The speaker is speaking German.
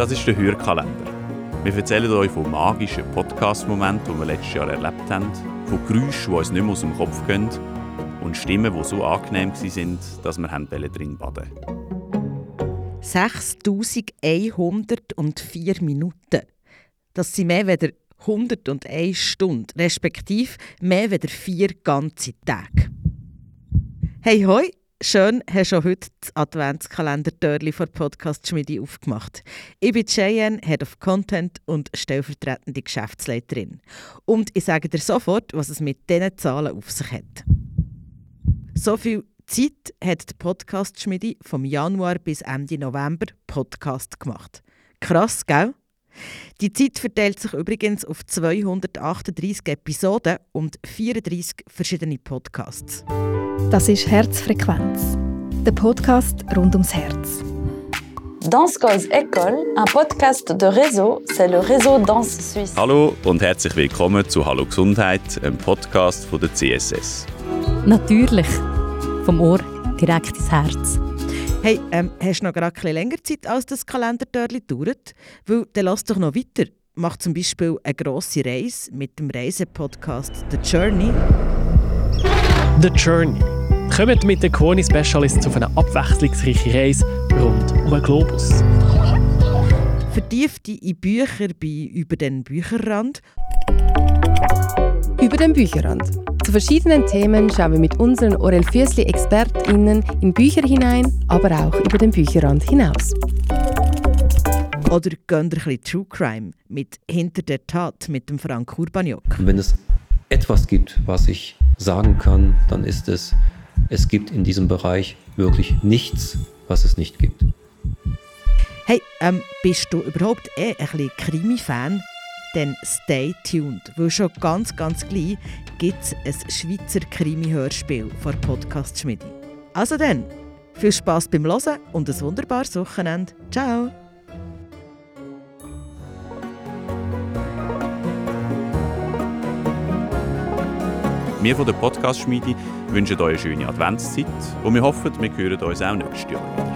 Das ist der Hörkalender. Wir erzählen euch von magischen Podcast-Momenten, die wir letztes Jahr erlebt haben, von Geräuschen, die uns nicht mehr aus dem Kopf gehen und Stimmen, die so angenehm waren, dass wir drin baden 6104 Minuten. Das sind mehr als 101 Stunden, respektive mehr als vier ganze Tage. Hey hoi, schön hast du heute das Adventskalender-Türli von Podcast Schmidi aufgemacht. Ich bin Cheyenne, Head of Content und stellvertretende Geschäftsleiterin. Und ich sage dir sofort, was es mit diesen Zahlen auf sich hat. So viel Zeit hat der Podcast Schmidi vom Januar bis Ende November Podcast gemacht. Krass, gell? Die Zeit verteilt sich übrigens auf 238 Episoden und 34 verschiedene Podcasts. Das ist Herzfrequenz, der Podcast rund ums Herz. Danse Cause École, un podcast de réseau, c'est le réseau Danse Suisse. Hallo und herzlich willkommen zu Hallo Gesundheit, einem Podcast von der CSS. Natürlich, vom Ohr direkt ins Herz. Hey, ähm, hast du noch gerade ein länger Zeit, als das Kalendertörli dauert? Weil, dann lass doch noch weiter. Mach zum Beispiel eine grosse Reise mit dem Reisepodcast The Journey. The Journey. Kommt mit den Koni Specialists auf eine abwechslungsreiche Reise rund um den Globus. Vertiefte in Bücher bei «Über den Bücherrand». Über den Bücherrand. Zu verschiedenen Themen schauen wir mit unseren Orel Füßli ExpertInnen in Bücher hinein, aber auch über den Bücherrand hinaus. Oder gehen ein bisschen True Crime mit «Hinter der Tat» mit dem Frank Urbaniok. Wenn es etwas gibt, was ich sagen kann, dann ist es, es gibt in diesem Bereich wirklich nichts, was es nicht gibt. Hey, ähm, bist du überhaupt eh ein bisschen Krimi-Fan? Dann stay tuned, weil schon ganz, ganz gleich gibt es ein Schweizer Krimi-Hörspiel von Podcast Schmidi. Also dann, viel Spaß beim Hören und ein wunderbares Wochenende. Ciao! Wir von der Podcast-Schmiede wünschen euch eine schöne Adventszeit und wir hoffen, wir hören uns auch nächstes Jahr.